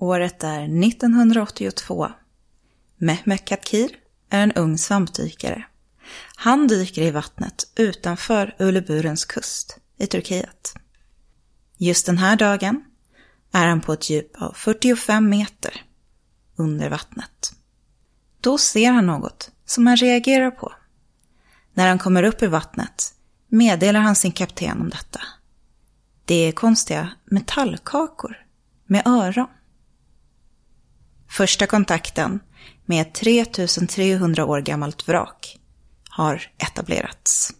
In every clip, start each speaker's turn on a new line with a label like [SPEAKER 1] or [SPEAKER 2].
[SPEAKER 1] Året är 1982. Mehmet Katkir är en ung svampdykare. Han dyker i vattnet utanför Uleburens kust i Turkiet. Just den här dagen är han på ett djup av 45 meter under vattnet. Då ser han något som han reagerar på. När han kommer upp i vattnet meddelar han sin kapten om detta. Det är konstiga metallkakor med öron. Första kontakten med ett 3300 år gammalt vrak har etablerats.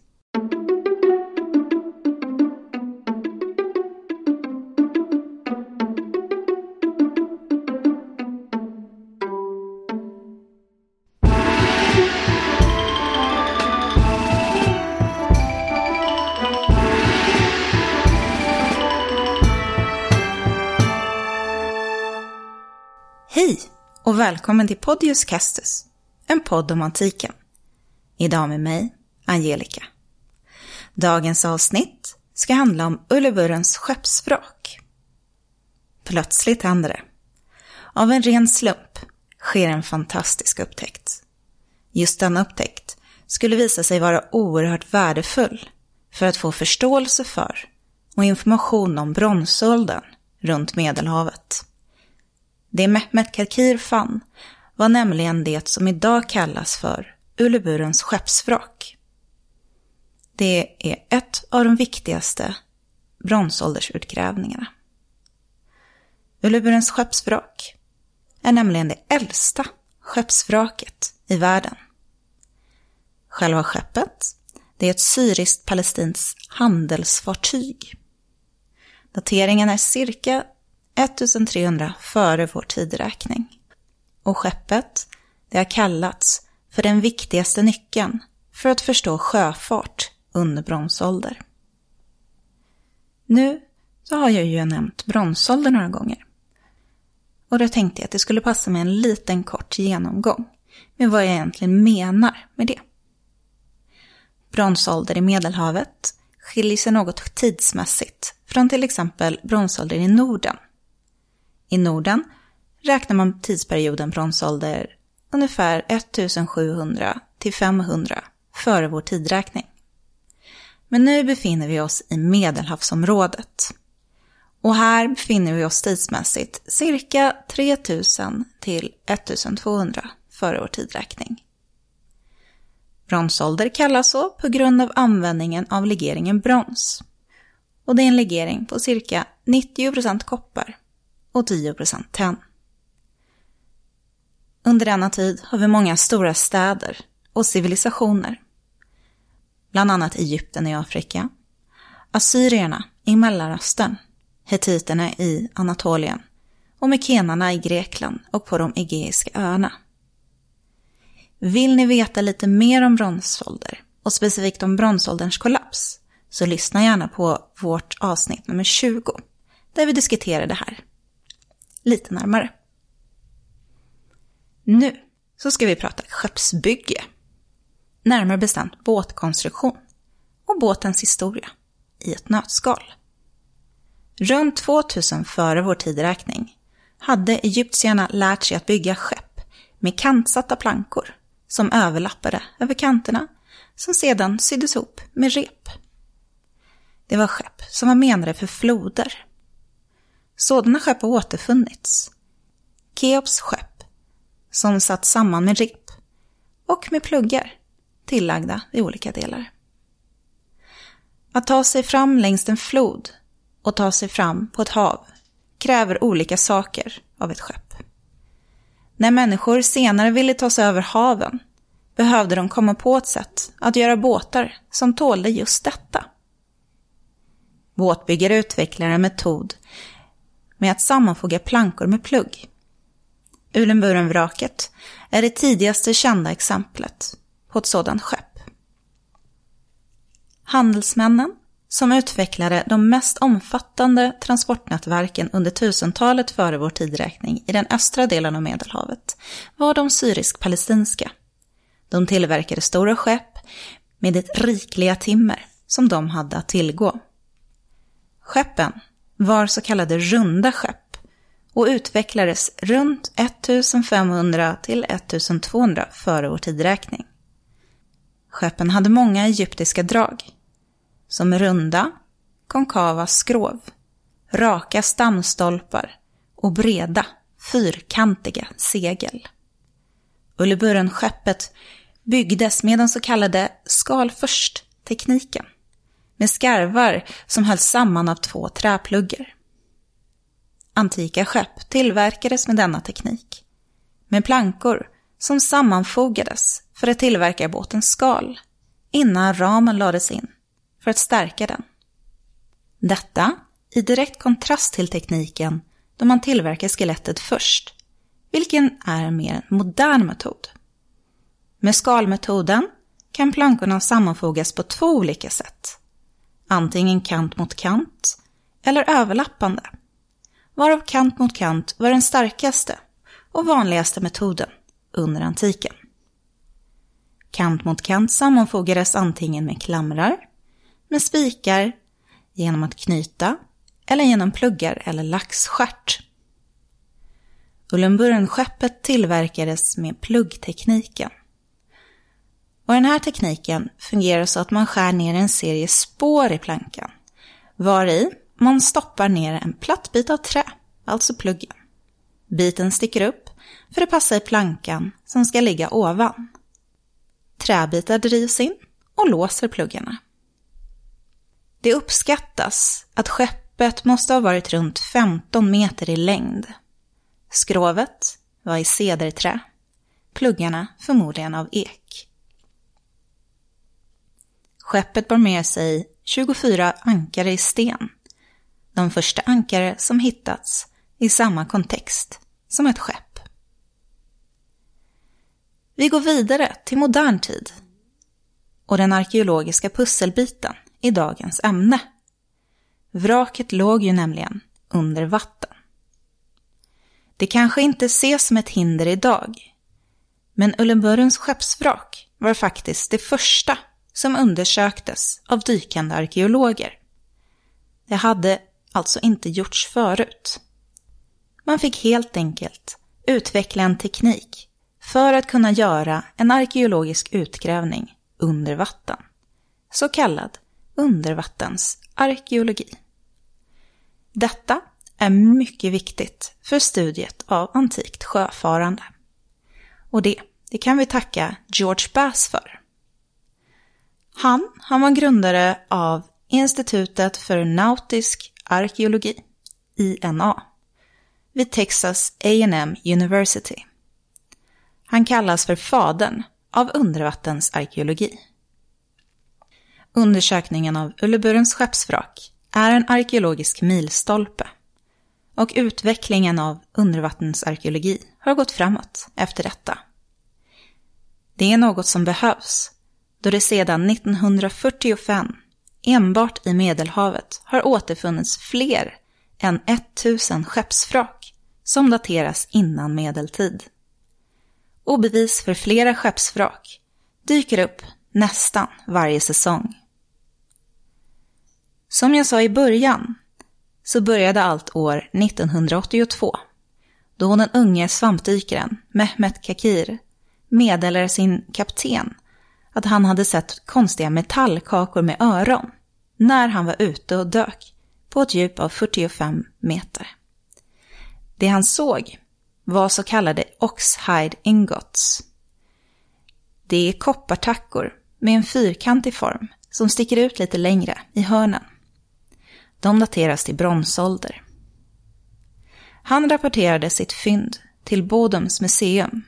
[SPEAKER 1] Och välkommen till Podius Castus, en podd om antiken. Idag med mig, Angelica. Dagens avsnitt ska handla om Ulleburens skeppsvrak. Plötsligt händer det. Av en ren slump sker en fantastisk upptäckt. Just denna upptäckt skulle visa sig vara oerhört värdefull för att få förståelse för och information om bronsåldern runt Medelhavet. Det Mehmet Karkir fann var nämligen det som idag kallas för Ulleburens skeppsvrak. Det är ett av de viktigaste bronsåldersutgrävningarna. Ulleburens skeppsvrak är nämligen det äldsta skeppsvraket i världen. Själva skeppet det är ett syriskt-palestinskt handelsfartyg. Dateringen är cirka 1300 före vår tideräkning. Och skeppet, det har kallats för den viktigaste nyckeln för att förstå sjöfart under bronsålder. Nu så har jag ju nämnt bronsålder några gånger. Och då tänkte jag att det skulle passa med en liten kort genomgång med vad jag egentligen menar med det. Bronsålder i Medelhavet skiljer sig något tidsmässigt från till exempel bronsålder i Norden i Norden räknar man tidsperioden bronsålder ungefär 1700 till 500 före vår tidräkning. Men nu befinner vi oss i Medelhavsområdet. Och här befinner vi oss tidsmässigt cirka 3000 till 1200 före vår tidräkning. Bronsålder kallas så på grund av användningen av legeringen brons. Och det är en legering på cirka 90% koppar och 10 tenn. Under denna tid har vi många stora städer och civilisationer. Bland annat Egypten i Afrika, assyrierna i Mellanöstern, Hettiterna i Anatolien och mekenarna i Grekland och på de Egeiska öarna. Vill ni veta lite mer om bronsålder och specifikt om bronsålderns kollaps så lyssna gärna på vårt avsnitt nummer 20 där vi diskuterar det här lite närmare. Nu så ska vi prata skeppsbygge. Närmare bestämt båtkonstruktion och båtens historia i ett nötskal. Runt 2000 före vår tideräkning hade egyptierna lärt sig att bygga skepp med kantsatta plankor som överlappade över kanterna som sedan syddes ihop med rep. Det var skepp som var menade för floder sådana skepp har återfunnits. Keops skepp, som satt samman med rep och med pluggar tillagda i olika delar. Att ta sig fram längs en flod och ta sig fram på ett hav kräver olika saker av ett skepp. När människor senare ville ta sig över haven behövde de komma på ett sätt att göra båtar som tålde just detta. Båtbyggare utvecklar en metod med att sammanfoga plankor med plugg. Ulenburenvraket är det tidigaste kända exemplet på ett sådant skepp. Handelsmännen, som utvecklade de mest omfattande transportnätverken under tusentalet före vår tidräkning i den östra delen av Medelhavet, var de syrisk-palestinska. De tillverkade stora skepp med det rikliga timmer som de hade att tillgå. Skeppen var så kallade runda skepp och utvecklades runt 1500 till 1200 före vår tidräkning. Skeppen hade många egyptiska drag, som runda, konkava skrov, raka stamstolpar och breda, fyrkantiga segel. Ulleburen-skeppet byggdes med den så kallade skal-först-tekniken, med skarvar som hölls samman av två träpluggar. Antika skepp tillverkades med denna teknik, med plankor som sammanfogades för att tillverka båtens skal innan ramen lades in för att stärka den. Detta i direkt kontrast till tekniken då man tillverkar skelettet först, vilken är en mer modern metod. Med skalmetoden kan plankorna sammanfogas på två olika sätt. Antingen kant mot kant eller överlappande. Varav kant mot kant var den starkaste och vanligaste metoden under antiken. Kant mot kant sammanfogades antingen med klamrar, med spikar, genom att knyta eller genom pluggar eller laxstjärt. Ullenburenskeppet tillverkades med pluggtekniken. Och den här tekniken fungerar så att man skär ner en serie spår i plankan, var i man stoppar ner en platt bit av trä, alltså pluggen. Biten sticker upp för att passa i plankan som ska ligga ovan. Träbitar drivs in och låser pluggarna. Det uppskattas att skeppet måste ha varit runt 15 meter i längd. Skrovet var i cederträ, pluggarna förmodligen av ek. Skeppet bar med sig 24 ankare i sten, de första ankare som hittats i samma kontext som ett skepp. Vi går vidare till modern tid och den arkeologiska pusselbiten i dagens ämne. Vraket låg ju nämligen under vatten. Det kanske inte ses som ett hinder idag, men Ullenburrens skeppsvrak var faktiskt det första som undersöktes av dykande arkeologer. Det hade alltså inte gjorts förut. Man fick helt enkelt utveckla en teknik för att kunna göra en arkeologisk utgrävning under vatten, så kallad undervattensarkeologi. Detta är mycket viktigt för studiet av antikt sjöfarande. Och det, det kan vi tacka George Bass för. Han, han var grundare av Institutet för nautisk arkeologi, INA, vid Texas A&M University. Han kallas för fadern av undervattensarkeologi. Undersökningen av Ulleburens skeppsvrak är en arkeologisk milstolpe och utvecklingen av undervattensarkeologi har gått framåt efter detta. Det är något som behövs då det sedan 1945 enbart i Medelhavet har återfunnits fler än 1000 skeppsvrak som dateras innan medeltid. Och bevis för flera skeppsvrak dyker upp nästan varje säsong. Som jag sa i början så började allt år 1982 då den unge svampdykaren Mehmet Kakir meddelade sin kapten att han hade sett konstiga metallkakor med öron när han var ute och dök på ett djup av 45 meter. Det han såg var så kallade oxhide ingots. Det är koppartackor med en fyrkantig form som sticker ut lite längre i hörnen. De dateras till bronsålder. Han rapporterade sitt fynd till Bodums museum.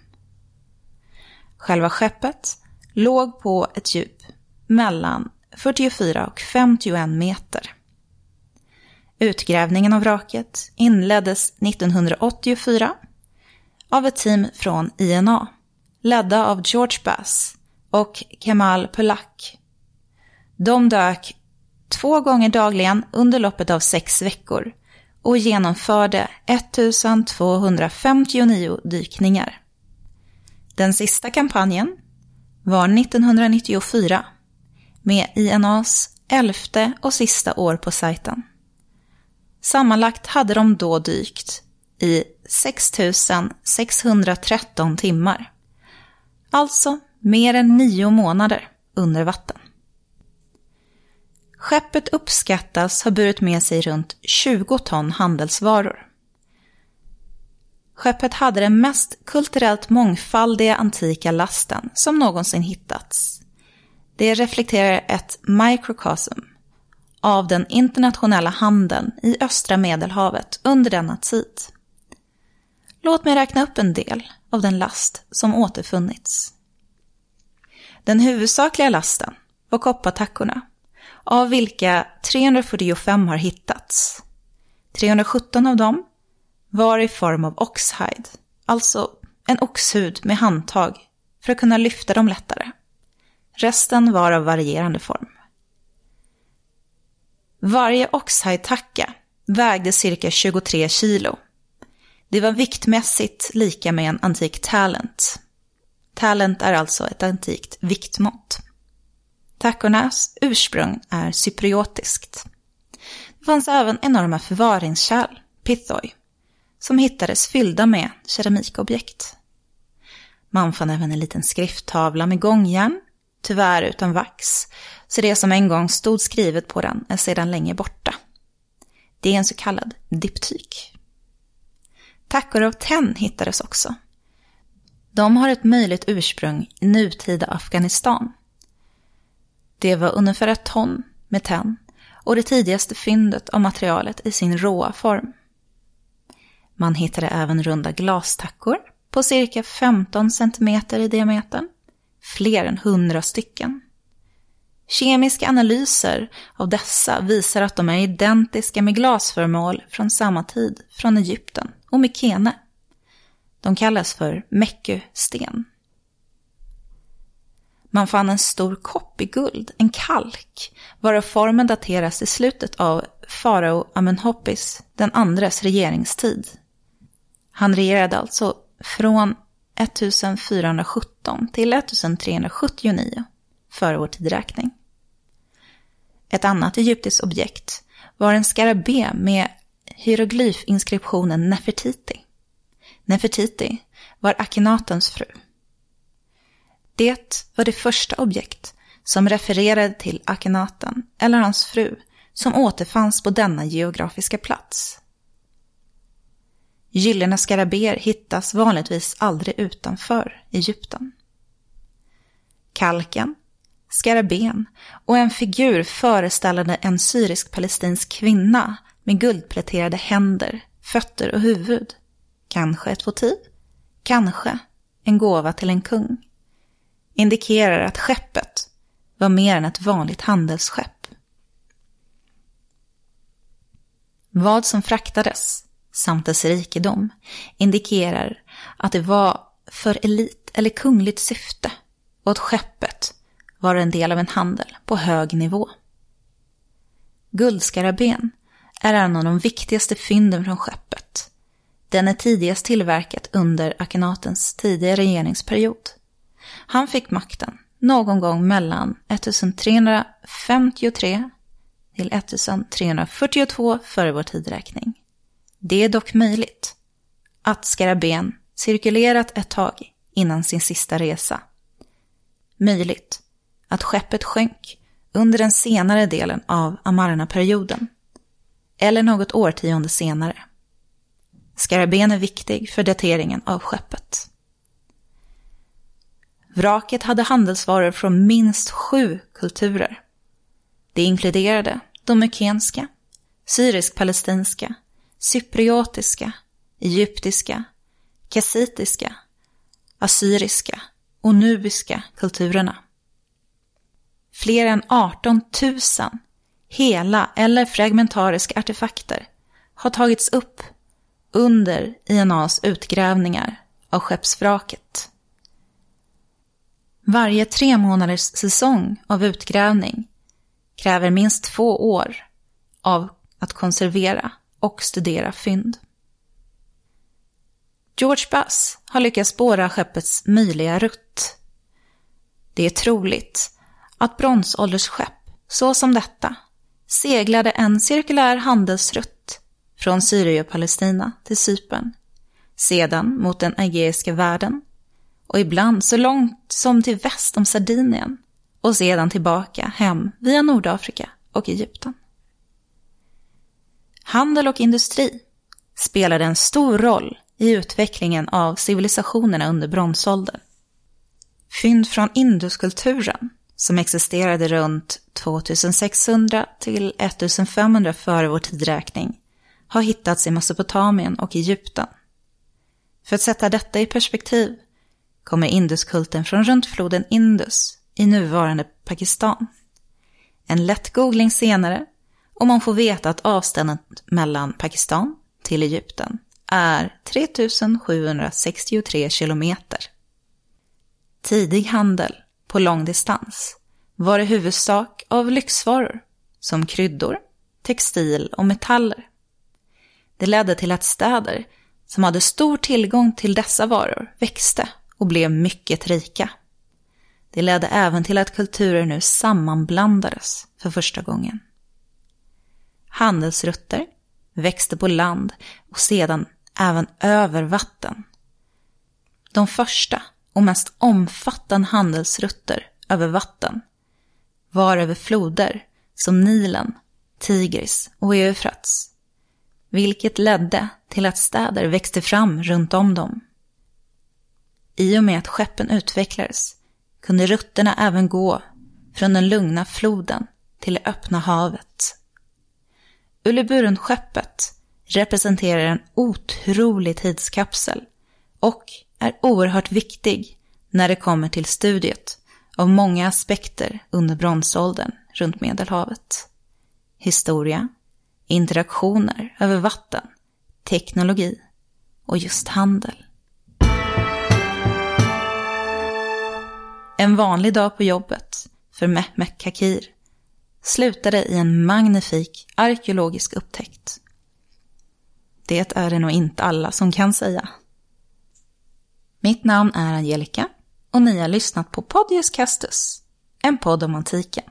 [SPEAKER 1] Själva skeppet låg på ett djup mellan 44 och 51 meter. Utgrävningen av vraket inleddes 1984 av ett team från INA, ledda av George Bass och Kemal Pulak. De dök två gånger dagligen under loppet av sex veckor och genomförde 1259 dykningar. Den sista kampanjen var 1994 med INAs elfte och sista år på sajten. Sammanlagt hade de då dykt i 6 613 timmar. Alltså mer än nio månader under vatten. Skeppet uppskattas ha burit med sig runt 20 ton handelsvaror. Skeppet hade den mest kulturellt mångfaldiga antika lasten som någonsin hittats. Det reflekterar ett microcosm av den internationella handeln i östra medelhavet under denna tid. Låt mig räkna upp en del av den last som återfunnits. Den huvudsakliga lasten var koppartackorna, av vilka 345 har hittats. 317 av dem var i form av oxhide, alltså en oxhud med handtag för att kunna lyfta dem lättare. Resten var av varierande form. Varje oxhide-tacka vägde cirka 23 kilo. Det var viktmässigt lika med en antik talent. Talent är alltså ett antikt viktmått. Tackornas ursprung är cypriotiskt. Det fanns även enorma förvaringskärl, pithoi, som hittades fyllda med keramikobjekt. Man fann även en liten skrifttavla med gångjärn, tyvärr utan vax, så det som en gång stod skrivet på den är sedan länge borta. Det är en så kallad diptyk. Tackor av tenn hittades också. De har ett möjligt ursprung i nutida Afghanistan. Det var ungefär ett ton med tenn och det tidigaste fyndet av materialet i sin råa form. Man hittade även runda glastackor på cirka 15 cm i diametern, fler än 100 stycken. Kemiska analyser av dessa visar att de är identiska med glasföremål från samma tid från Egypten och Mykene. De kallas för Meckusten. Man fann en stor kopp i guld, en kalk, varav formen dateras i slutet av farao Amenhopis den andres regeringstid. Han regerade alltså från 1417 till 1379 före vår tidräkning. Ett annat egyptiskt objekt var en skarabé med hieroglyfinskriptionen Nefertiti. Nefertiti var Akinatens fru. Det var det första objekt som refererade till Akhenaten eller hans fru som återfanns på denna geografiska plats. Gyllene skarabéer hittas vanligtvis aldrig utanför Egypten. Kalken, skarabén och en figur föreställande en syrisk-palestinsk kvinna med guldpläterade händer, fötter och huvud. Kanske ett votiv, kanske en gåva till en kung. Indikerar att skeppet var mer än ett vanligt handelsskepp. Vad som fraktades samt dess rikedom indikerar att det var för elit eller kungligt syfte och att skeppet var en del av en handel på hög nivå. Guldskarabén är en av de viktigaste fynden från skeppet. Den är tidigast tillverkat under Akenatens tidiga regeringsperiod. Han fick makten någon gång mellan 1353 till 1342 före vår tidräkning. Det är dock möjligt att Skarabén cirkulerat ett tag innan sin sista resa. Möjligt att skeppet sjönk under den senare delen av Amarna-perioden eller något årtionde senare. Skarabén är viktig för dateringen av skeppet. Vraket hade handelsvaror från minst sju kulturer. Det inkluderade de mykenska, syrisk-palestinska, cypriotiska, egyptiska, kassitiska, assyriska och nubiska kulturerna. Fler än 18 000 hela eller fragmentariska artefakter har tagits upp under INAs utgrävningar av skeppsvraket. Varje tre månaders säsong av utgrävning kräver minst två år av att konservera och studera fynd. George Bass har lyckats spåra skeppets möjliga rutt. Det är troligt att bronsåldersskepp, så som detta, seglade en cirkulär handelsrutt från Syrien och Palestina till Cypern, sedan mot den Egeiska världen och ibland så långt som till väst om Sardinien och sedan tillbaka hem via Nordafrika och Egypten. Handel och industri spelade en stor roll i utvecklingen av civilisationerna under bronsåldern. Fynd från Induskulturen, som existerade runt 2600 till 1500 före vår tidräkning, har hittats i Mesopotamien och Egypten. För att sätta detta i perspektiv kommer Induskulten från runt floden Indus i nuvarande Pakistan. En lätt googling senare och man får veta att avståndet mellan Pakistan till Egypten är 3763 kilometer. Tidig handel på lång distans var i huvudsak av lyxvaror som kryddor, textil och metaller. Det ledde till att städer som hade stor tillgång till dessa varor växte och blev mycket rika. Det ledde även till att kulturer nu sammanblandades för första gången. Handelsrutter växte på land och sedan även över vatten. De första och mest omfattande handelsrutter över vatten var över floder som Nilen, Tigris och Eufrats, vilket ledde till att städer växte fram runt om dem. I och med att skeppen utvecklades kunde rutterna även gå från den lugna floden till det öppna havet. Ulleburun-skeppet representerar en otrolig tidskapsel och är oerhört viktig när det kommer till studiet av många aspekter under bronsåldern runt Medelhavet. Historia, interaktioner över vatten, teknologi och just handel. En vanlig dag på jobbet för Mehmet Kakir slutade i en magnifik arkeologisk upptäckt. Det är det nog inte alla som kan säga. Mitt namn är Angelica och ni har lyssnat på Podius Castus, en podd om antiken.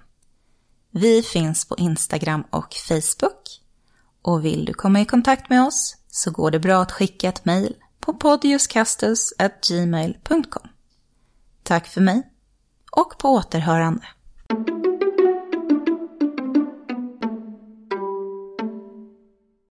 [SPEAKER 1] Vi finns på Instagram och Facebook. Och vill du komma i kontakt med oss så går det bra att skicka ett mejl på podiuscastus.gmail.com. Tack för mig och på återhörande.